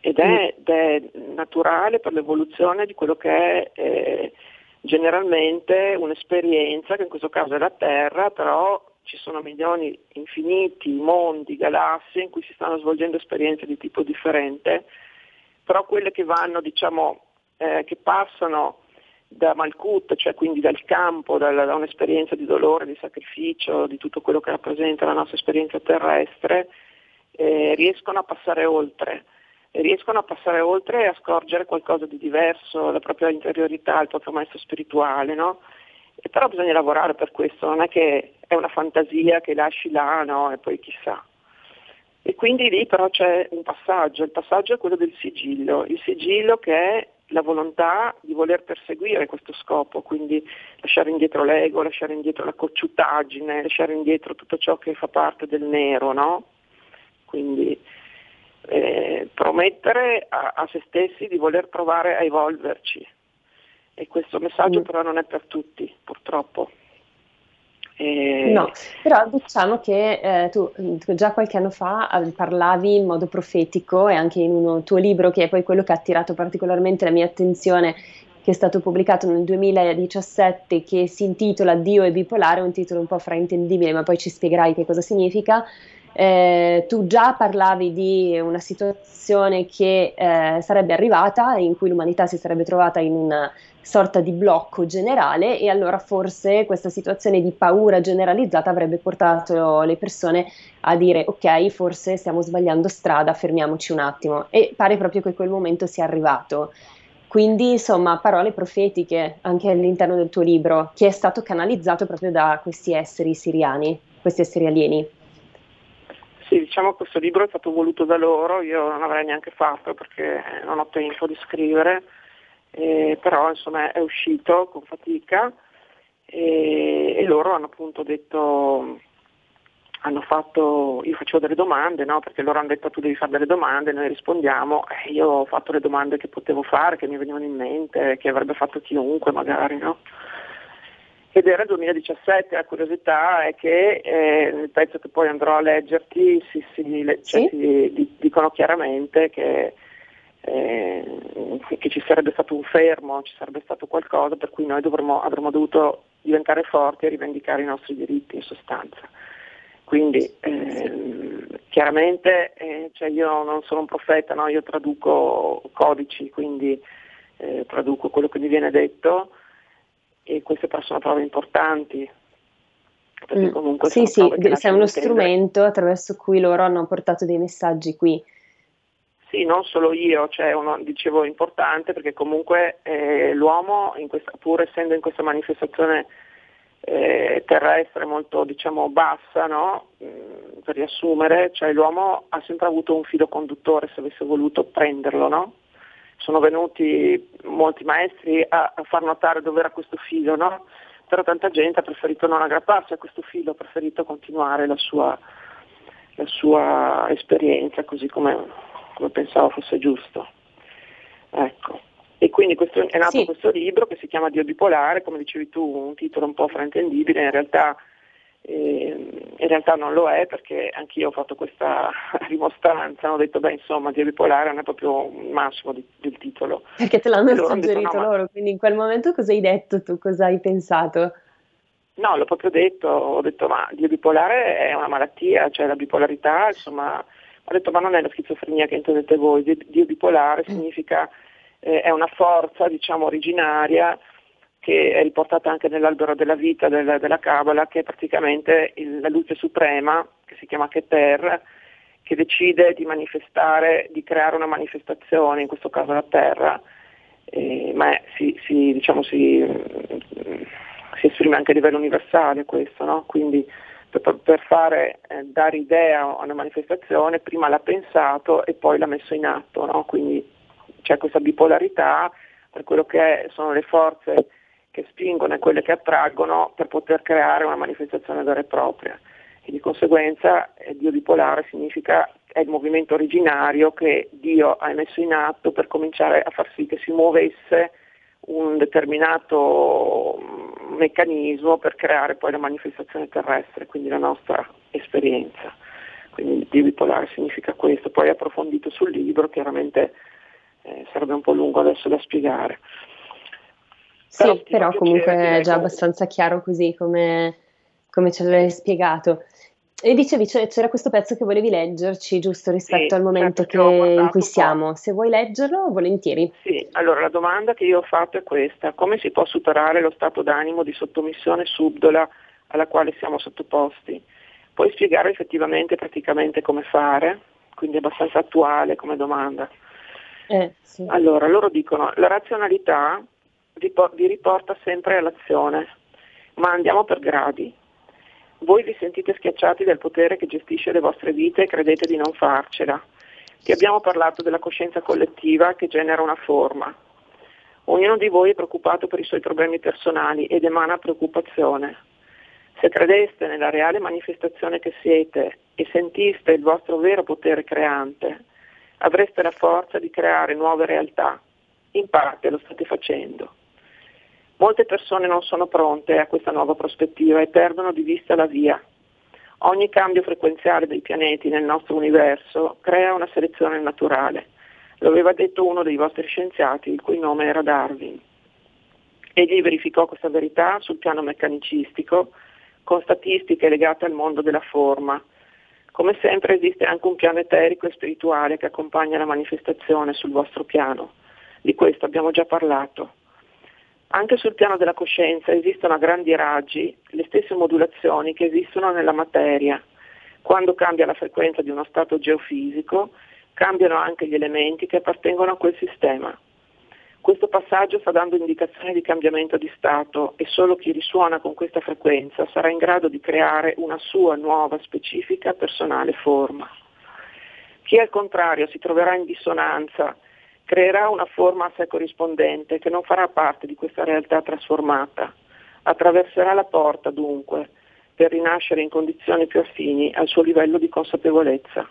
ed è, ed è naturale per l'evoluzione di quello che è eh, generalmente un'esperienza, che in questo caso è la Terra, però ci sono milioni infiniti, mondi, galassie in cui si stanno svolgendo esperienze di tipo differente però quelle che vanno, diciamo, eh, che passano da Malkut, cioè quindi dal campo, da, da un'esperienza di dolore, di sacrificio, di tutto quello che rappresenta la nostra esperienza terrestre, eh, riescono a passare oltre, riescono a passare oltre e a scorgere qualcosa di diverso, la propria interiorità, il proprio maestro spirituale, no? E però bisogna lavorare per questo, non è che è una fantasia che lasci là no? e poi chissà. E quindi lì però c'è un passaggio, il passaggio è quello del sigillo, il sigillo che è la volontà di voler perseguire questo scopo, quindi lasciare indietro l'ego, lasciare indietro la cocciutaggine, lasciare indietro tutto ciò che fa parte del nero, no? Quindi eh, promettere a, a, se stessi di voler provare a evolverci. E questo messaggio mm. però non è per tutti, purtroppo. E... No, però diciamo che eh, tu, già qualche anno fa parlavi in modo profetico e anche in un tuo libro, che è poi quello che ha attirato particolarmente la mia attenzione, che è stato pubblicato nel 2017, che si intitola Dio è bipolare, un titolo un po' fraintendibile, ma poi ci spiegherai che cosa significa. Eh, tu già parlavi di una situazione che eh, sarebbe arrivata, in cui l'umanità si sarebbe trovata in una sorta di blocco generale e allora forse questa situazione di paura generalizzata avrebbe portato le persone a dire ok, forse stiamo sbagliando strada, fermiamoci un attimo e pare proprio che quel momento sia arrivato. Quindi, insomma, parole profetiche anche all'interno del tuo libro, che è stato canalizzato proprio da questi esseri siriani, questi esseri alieni. Sì, diciamo che questo libro è stato voluto da loro, io non avrei neanche fatto perché non ho tempo di scrivere, eh, però insomma è uscito con fatica e, e loro hanno appunto detto hanno fatto, io facevo delle domande, no? perché loro hanno detto tu devi fare delle domande, noi rispondiamo, e io ho fatto le domande che potevo fare, che mi venivano in mente, che avrebbe fatto chiunque magari, no? ed era il 2017, la curiosità è che eh, nel pezzo che poi andrò a leggerti si, si, cioè, sì? si dicono chiaramente che, eh, che, ci sarebbe stato un fermo, ci sarebbe stato qualcosa per cui noi dovremmo, avremmo dovuto diventare forti e rivendicare i nostri diritti in sostanza. Quindi eh, chiaramente eh, cioè io non sono un profeta, no? io traduco codici, quindi eh, traduco quello che mi viene detto e queste però sono prove importanti. Perché mm. comunque sì, sì, sei uno strumento attraverso cui loro hanno portato dei messaggi qui. Sì, non solo io, cioè uno, dicevo importante perché comunque eh, l'uomo, questa, pur essendo in questa manifestazione eh, terrestre molto diciamo, bassa, no? mm, per riassumere, cioè l'uomo ha sempre avuto un filo conduttore se avesse voluto prenderlo, no? sono venuti molti maestri a, a far notare dove era questo filo, no? però tanta gente ha preferito non aggrapparsi a questo filo, ha preferito continuare la sua, la sua esperienza così come, come, pensavo fosse giusto. Ecco. E quindi questo, è nato sì. questo libro che si chiama Dio bipolare, come dicevi tu, un titolo un po' fraintendibile, in realtà in realtà non lo è perché anch'io ho fatto questa rimostranza, ho detto beh insomma Dio bipolare non è proprio il massimo di, del titolo. Perché te l'hanno suggerito detto, no, loro, ma... quindi in quel momento cosa hai detto tu, cosa hai pensato? No, l'ho proprio detto, ho detto ma Dio bipolare è una malattia, cioè la bipolarità, insomma, ho detto ma non è la schizofrenia che intendete voi, Dio bipolare mm. significa, eh, è una forza diciamo originaria che è riportata anche nell'albero della vita della, della Kabbalah, che è praticamente il, la luce suprema, che si chiama Keter, che decide di manifestare, di creare una manifestazione, in questo caso la Terra, eh, ma è, si, si, diciamo, si, si, esprime anche a livello universale questo, no? quindi per, fare, eh, dare idea a una manifestazione, prima l'ha pensato e poi l'ha messo in atto, no? quindi c'è questa bipolarità per quello che sono le forze che spingono e quelle che attraggono per poter creare una manifestazione vera e propria. E di conseguenza eh, Dio bipolare significa è il movimento originario che Dio ha messo in atto per cominciare a far sì che si muovesse un determinato meccanismo per creare poi la manifestazione terrestre, quindi la nostra esperienza. Quindi Dio bipolare significa questo, poi approfondito sul libro, chiaramente eh, sarebbe un po' lungo adesso da spiegare. Però sì, però comunque è già abbastanza chiaro così come, come ce l'hai spiegato. E dicevi, c'era questo pezzo che volevi leggerci, giusto rispetto sì, al momento certo, che, in cui siamo. Se vuoi leggerlo, volentieri. Sì, allora la domanda che io ho fatto è questa. Come si può superare lo stato d'animo di sottomissione subdola alla quale siamo sottoposti? Puoi spiegare effettivamente, praticamente come fare? Quindi è abbastanza attuale come domanda. Eh, sì. Allora, loro dicono, la razionalità vi riporta sempre all'azione, ma andiamo per gradi. Voi vi sentite schiacciati dal potere che gestisce le vostre vite e credete di non farcela. Ti abbiamo parlato della coscienza collettiva che genera una forma. Ognuno di voi è preoccupato per i suoi problemi personali ed emana preoccupazione. Se credeste nella reale manifestazione che siete e sentiste il vostro vero potere creante, avreste la forza di creare nuove realtà. In parte lo state facendo Molte persone non sono pronte a questa nuova prospettiva e perdono di vista la via. Ogni cambio frequenziale dei pianeti nel nostro universo crea una selezione naturale. Lo aveva detto uno dei vostri scienziati, il cui nome era Darwin. Egli verificò questa verità sul piano meccanicistico, con statistiche legate al mondo della forma. Come sempre esiste anche un piano eterico e spirituale che accompagna la manifestazione sul vostro piano. Di questo abbiamo già parlato. Anche sul piano della coscienza esistono a grandi raggi le stesse modulazioni che esistono nella materia. Quando cambia la frequenza di uno stato geofisico, cambiano anche gli elementi che appartengono a quel sistema. Questo passaggio sta dando indicazioni di cambiamento di stato e solo chi risuona con questa frequenza sarà in grado di creare una sua nuova, specifica, personale forma. Chi al contrario si troverà in dissonanza creerà una forma a sé corrispondente che non farà parte di questa realtà trasformata. Attraverserà la porta dunque per rinascere in condizioni più affini al suo livello di consapevolezza.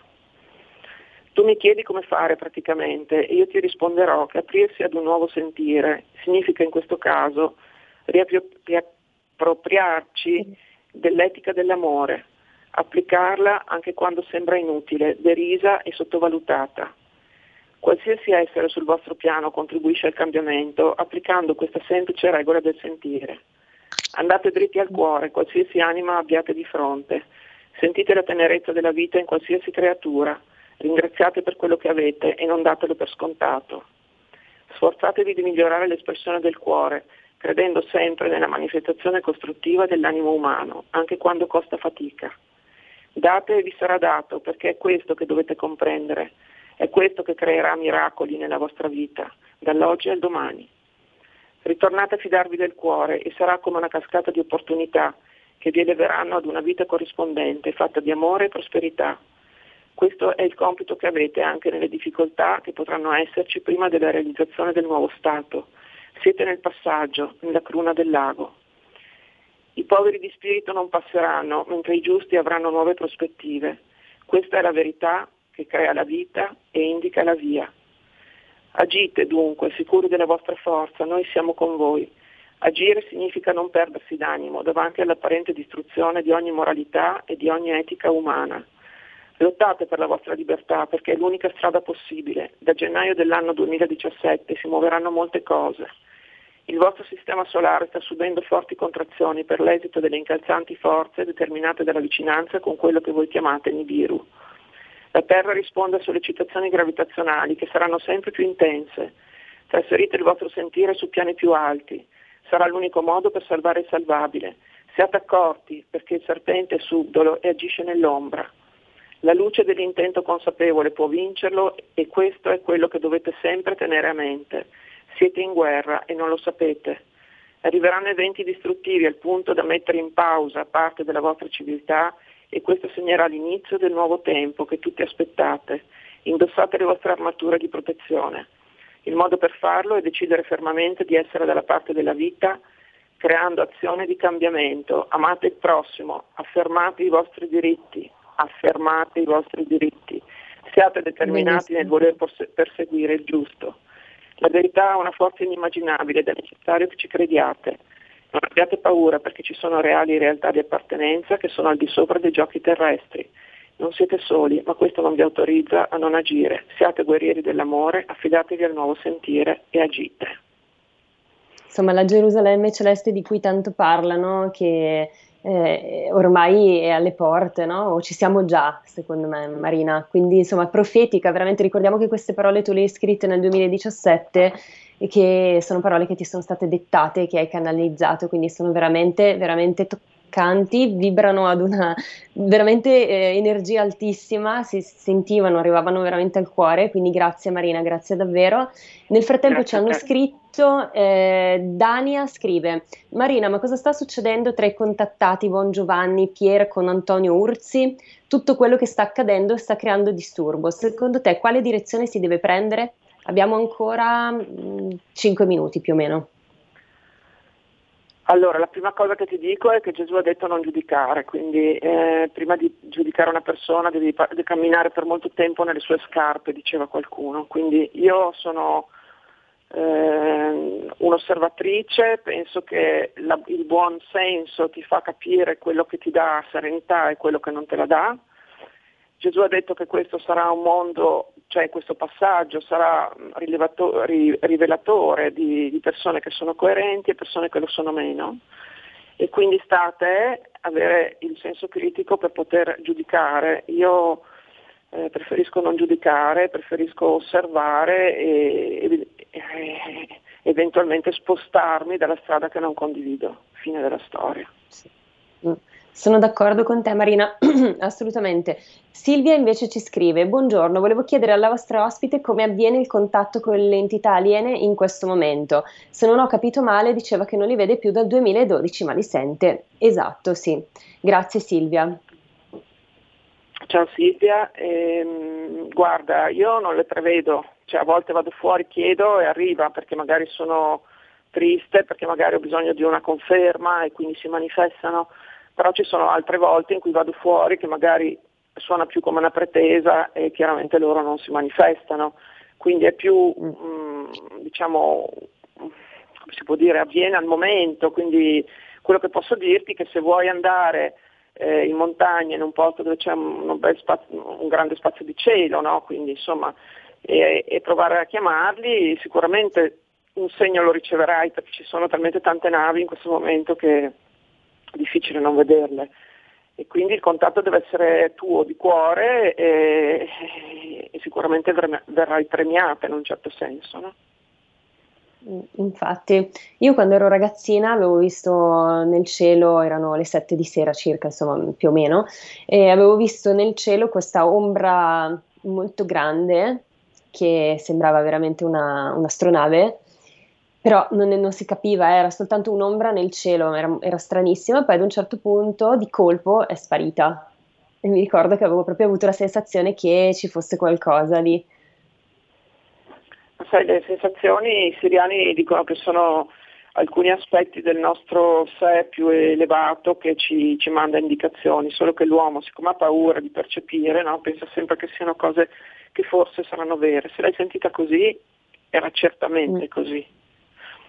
Tu mi chiedi come fare praticamente e io ti risponderò che aprirsi ad un nuovo sentire significa in questo caso riappropriarci dell'etica dell'amore, applicarla anche quando sembra inutile, derisa e sottovalutata Qualsiasi essere sul vostro piano contribuisce al cambiamento applicando questa semplice regola del sentire. Andate dritti al cuore, qualsiasi anima abbiate di fronte. Sentite la tenerezza della vita in qualsiasi creatura. Ringraziate per quello che avete e non datelo per scontato. Sforzatevi di migliorare l'espressione del cuore, credendo sempre nella manifestazione costruttiva dell'animo umano, anche quando costa fatica. Date e vi sarà dato, perché è questo che dovete comprendere. È questo che creerà miracoli nella vostra vita, dall'oggi al domani. Ritornate a fidarvi del cuore e sarà come una cascata di opportunità che vi eleveranno ad una vita corrispondente, fatta di amore e prosperità. Questo è il compito che avete anche nelle difficoltà che potranno esserci prima della realizzazione del nuovo Stato. Siete nel passaggio, nella cruna del lago. I poveri di spirito non passeranno, mentre i giusti avranno nuove prospettive. Questa è la verità che crea la vita e indica la via. Agite dunque, sicuri della vostra forza, noi siamo con voi. Agire significa non perdersi d'animo davanti all'apparente distruzione di ogni moralità e di ogni etica umana. Lottate per la vostra libertà perché è l'unica strada possibile. Da gennaio dell'anno 2017 si muoveranno molte cose. Il vostro sistema solare sta subendo forti contrazioni per l'esito delle incalzanti forze determinate dalla vicinanza con quello che voi chiamate Nibiru. La Terra risponde a sollecitazioni gravitazionali che saranno sempre più intense. Trasferite il vostro sentire su piani più alti. Sarà l'unico modo per salvare il salvabile. Siate accorti perché il serpente è subdolo e agisce nell'ombra. La luce dell'intento consapevole può vincerlo e questo è quello che dovete sempre tenere a mente. Siete in guerra e non lo sapete. Arriveranno eventi distruttivi al punto da mettere in pausa parte della vostra civiltà e questo segnerà l'inizio del nuovo tempo che tutti aspettate. Indossate le vostre armature di protezione. Il modo per farlo è decidere fermamente di essere dalla parte della vita, creando azione di cambiamento. Amate il prossimo, affermate i vostri diritti, affermate i vostri diritti. Siate determinati nel voler perseguire il giusto. La verità ha una forza inimmaginabile ed è necessario che ci crediate. Non abbiate paura perché ci sono reali realtà di appartenenza che sono al di sopra dei giochi terrestri. Non siete soli, ma questo non vi autorizza a non agire. Siate guerrieri dell'amore, affidatevi al nuovo sentire e agite. Insomma, la Gerusalemme celeste di cui tanto parlano, che eh, ormai è alle porte, no? O ci siamo già, secondo me, Marina. Quindi, insomma, profetica, veramente ricordiamo che queste parole tu le hai scritte nel 2017 e che sono parole che ti sono state dettate che hai canalizzato, quindi sono veramente, veramente toccanti, vibrano ad una veramente eh, energia altissima, si sentivano, arrivavano veramente al cuore, quindi grazie Marina, grazie davvero. Nel frattempo grazie ci hanno scritto, eh, Dania scrive, Marina ma cosa sta succedendo tra i contattati Von Giovanni, Pier con Antonio Urzi? Tutto quello che sta accadendo sta creando disturbo, secondo te quale direzione si deve prendere? Abbiamo ancora mh, mm, 5 minuti più o meno. Allora, la prima cosa che ti dico è che Gesù ha detto non giudicare, quindi eh, prima di giudicare una persona devi, devi, camminare per molto tempo nelle sue scarpe, diceva qualcuno. Quindi io sono eh, un'osservatrice, penso che la, il buon senso ti fa capire quello che ti dà serenità e quello che non te la dà. Gesù ha detto che questo sarà un mondo, cioè questo passaggio sarà rivelatore di, di persone che sono coerenti e persone che lo sono meno e quindi sta a te avere il senso critico per poter giudicare. Io eh, preferisco non giudicare, preferisco osservare e, e, e, eventualmente spostarmi dalla strada che non condivido. Fine della storia. Sì. Sono d'accordo con te Marina, assolutamente. Silvia invece ci scrive, buongiorno, volevo chiedere alla vostra ospite come avviene il contatto con le entità aliene in questo momento. Se non ho capito male diceva che non li vede più dal 2012 ma li sente. Esatto, sì. Grazie Silvia. Ciao Silvia, ehm, guarda, io non le prevedo, cioè a volte vado fuori, chiedo e arriva perché magari sono triste, perché magari ho bisogno di una conferma e quindi si manifestano però ci sono altre volte in cui vado fuori che magari suona più come una pretesa e chiaramente loro non si manifestano, quindi è più, mm, diciamo, come si può dire, avviene al momento, quindi quello che posso dirti è che se vuoi andare eh, in montagna, in un posto dove c'è un, spazio, un grande spazio di cielo, no? quindi insomma, e, e provare a chiamarli, sicuramente un segno lo riceverai perché ci sono talmente tante navi in questo momento che difficile non vederle. E quindi il contatto deve essere tuo di cuore e, e sicuramente verrai premiata in un certo senso. No? Mm, infatti, io quando ero ragazzina avevo visto nel cielo, erano le sette di sera circa, insomma più o meno, e avevo visto nel cielo questa ombra molto grande che sembrava veramente una, un'astronave però non, non, si capiva, era soltanto un'ombra nel cielo, era, era stranissima, poi ad un certo punto di colpo è sparita. E mi ricordo che avevo proprio avuto la sensazione che ci fosse qualcosa lì. Sai, le sensazioni i siriani dicono che sono alcuni aspetti del nostro sé più elevato che ci, ci manda indicazioni, solo che l'uomo, siccome ha paura di percepire, no, pensa sempre che siano cose che forse saranno vere. Se l'hai sentita così, era certamente mm. così.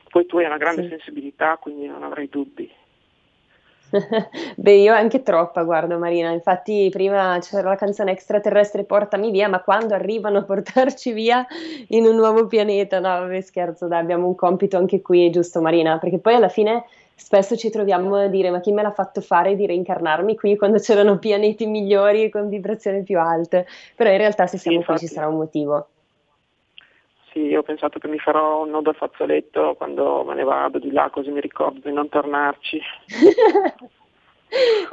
Poi tu hai una grande sì. sensibilità, quindi non avrai dubbi. Beh, io anche troppa, guarda Marina, infatti prima c'era la canzone extraterrestre Portami via, ma quando arrivano a portarci via in un nuovo pianeta, no, vabbè scherzo, dai, abbiamo un compito anche qui, giusto Marina? Perché poi alla fine spesso ci troviamo a dire ma chi me l'ha fatto fare di reincarnarmi qui quando c'erano pianeti migliori e con vibrazioni più alte, però in realtà se siamo sì, qui ci sarà un motivo. Sì, ho pensato che mi farò un nodo al fazzoletto quando me ne vado di là, così mi ricordo di non tornarci.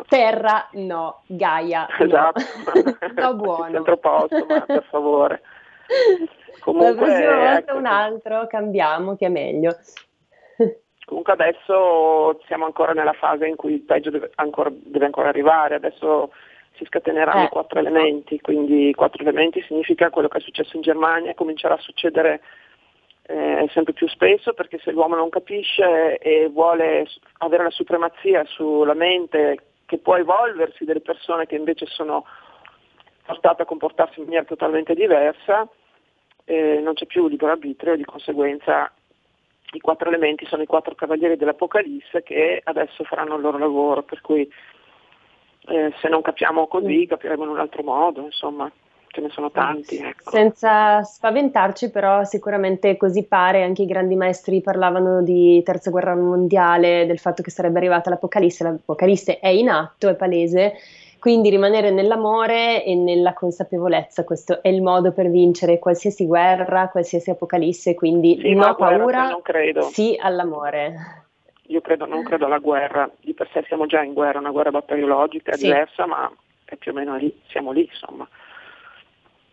Terra no, Gaia esatto. no. buono. Centro posto, ma per favore. Comunque, La prossima volta ecco, un altro, cambiamo che è meglio. Comunque adesso siamo ancora nella fase in cui il peggio deve ancora, deve ancora arrivare, adesso si scateneranno eh, quattro elementi, quindi quattro elementi significa quello che è successo in Germania comincerà a succedere eh, sempre più spesso perché se l'uomo non capisce e vuole avere la supremazia sulla mente che può evolversi delle persone che invece sono portate a comportarsi in maniera totalmente diversa, eh, non c'è più libero arbitrio e di conseguenza i quattro elementi sono i quattro cavalieri dell'Apocalisse che adesso faranno il loro lavoro, per cui eh, se non capiamo così mm. capiremo in un altro modo, insomma ce ne sono tanti. Ecco. Senza spaventarci, però, sicuramente così pare. Anche i grandi maestri parlavano di terza guerra mondiale, del fatto che sarebbe arrivata l'Apocalisse. L'Apocalisse è in atto, è palese. Quindi rimanere nell'amore e nella consapevolezza, questo è il modo per vincere qualsiasi guerra, qualsiasi apocalisse. Quindi sì, no paura, non credo. sì all'amore io credo, non credo alla guerra, di per sé siamo già in guerra, una guerra batteriologica sì. diversa, ma è più o meno lì, siamo lì insomma.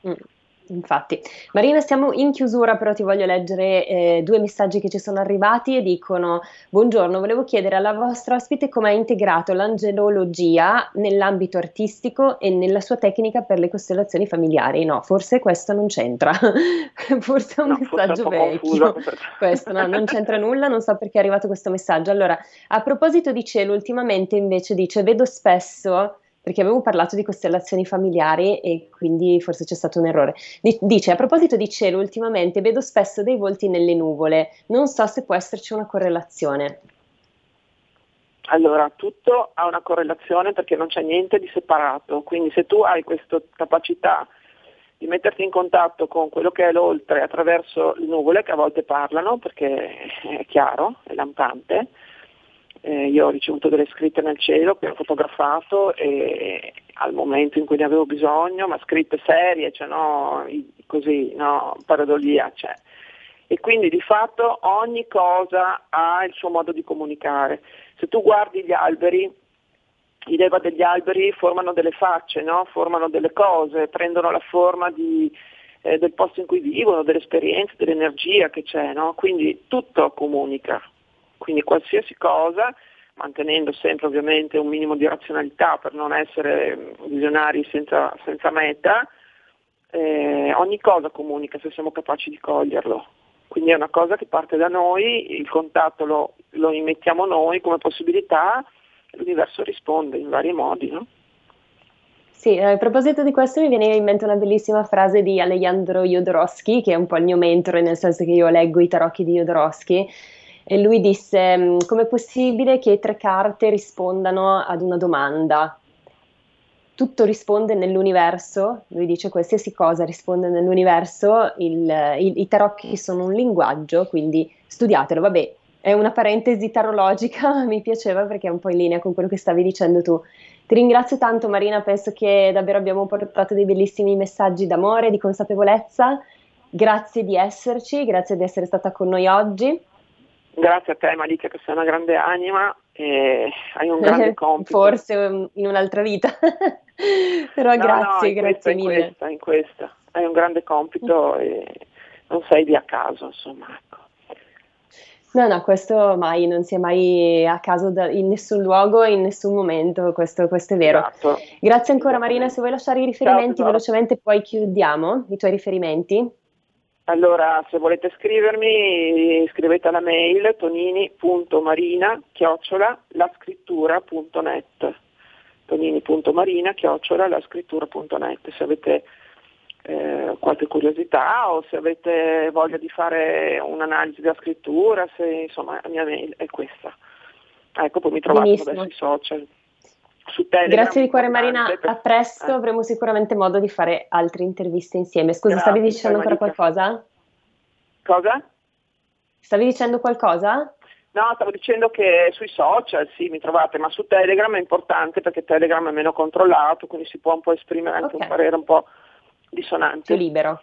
Mm. Infatti, Marina, siamo in chiusura, però ti voglio leggere eh, due messaggi che ci sono arrivati e dicono: Buongiorno, volevo chiedere alla vostra ospite come ha integrato l'angelologia nell'ambito artistico e nella sua tecnica per le costellazioni familiari. No, forse questo non c'entra, forse è un no, messaggio vecchio. questo no, non c'entra nulla, non so perché è arrivato questo messaggio. Allora, a proposito di cielo, ultimamente invece dice: Vedo spesso perché avevo parlato di costellazioni familiari e quindi forse c'è stato un errore. Dice, a proposito di cielo, ultimamente vedo spesso dei volti nelle nuvole, non so se può esserci una correlazione. Allora, tutto ha una correlazione perché non c'è niente di separato, quindi se tu hai questa capacità di metterti in contatto con quello che è l'oltre attraverso le nuvole che a volte parlano, perché è chiaro, è lampante, eh, io ho ricevuto delle scritte nel cielo che ho fotografato e al momento in cui ne avevo bisogno, ma scritte serie, cioè no, così, no, paradolia, cioè. E quindi di fatto ogni cosa ha il suo modo di comunicare. Se tu guardi gli alberi, i leva degli alberi formano delle facce, no? formano delle cose, prendono la forma di, eh, del posto in cui vivono, dell'esperienza, dell'energia che c'è, no? quindi tutto comunica. Quindi qualsiasi cosa, mantenendo sempre ovviamente un minimo di razionalità per non essere visionari senza, senza meta, eh, ogni cosa comunica se siamo capaci di coglierlo. Quindi è una cosa che parte da noi, il contatto lo, lo immettiamo noi come possibilità, l'universo risponde in vari modi. No? Sì, a proposito di questo mi viene in mente una bellissima frase di Alejandro Jodorowsky, che è un po' il mio mentore, nel senso che io leggo i tarocchi di Jodorowsky, e lui disse mm, com'è possibile che tre carte rispondano ad una domanda? Tutto risponde nell'universo, lui dice qualsiasi cosa risponde nell'universo, il, il, i tarocchi sono un linguaggio, quindi studiatelo, vabbè, è una parentesi tarologica, mi piaceva perché è un po' in linea con quello che stavi dicendo tu. Ti ringrazio tanto Marina, penso che davvero abbiamo portato dei bellissimi messaggi d'amore, di consapevolezza. Grazie di esserci, grazie di essere stata con noi oggi. Grazie a te Malika che sei una grande anima e hai un grande compito. Forse in un'altra vita, però no, grazie, no, grazie questa, mille. In questa, in questa, hai un grande compito e non sei lì a caso, insomma. Ecco. No, no, questo mai, non si è mai a caso da, in nessun luogo, in nessun momento, questo, questo è vero. Esatto. Grazie ancora Marina, se vuoi lasciare i riferimenti Ciao, velocemente poi chiudiamo i tuoi riferimenti. Allora, se volete scrivermi, scrivete alla mail tonini.marina chiocciola lascrittura.net tonini.marina chiocciola lascrittura.net se avete eh, qualche curiosità o se avete voglia di fare un'analisi della scrittura, se, insomma la mia mail è questa. Ecco, poi mi trovate sui social. Grazie di cuore Marina, a presto, avremo sicuramente modo di fare altre interviste insieme. Scusa, Grazie, stavi dicendo ancora qualcosa? Cosa? Stavi dicendo qualcosa? No, stavo dicendo che sui social sì mi trovate, ma su Telegram è importante perché Telegram è meno controllato, quindi si può un po' esprimere anche okay. un parere un po' dissonante. Più libero.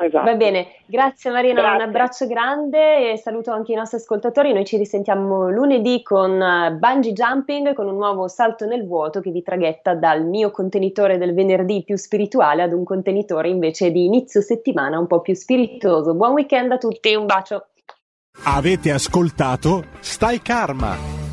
Esatto. Va bene, grazie Marina, grazie. un abbraccio grande e saluto anche i nostri ascoltatori. Noi ci risentiamo lunedì con eh, bungee jumping, con un nuovo salto nel vuoto che vi traghetta dal mio contenitore del venerdì più spirituale ad un contenitore invece di inizio settimana un po' più spiritoso. Buon weekend a tutti, un bacio. Avete ascoltato Stai Karma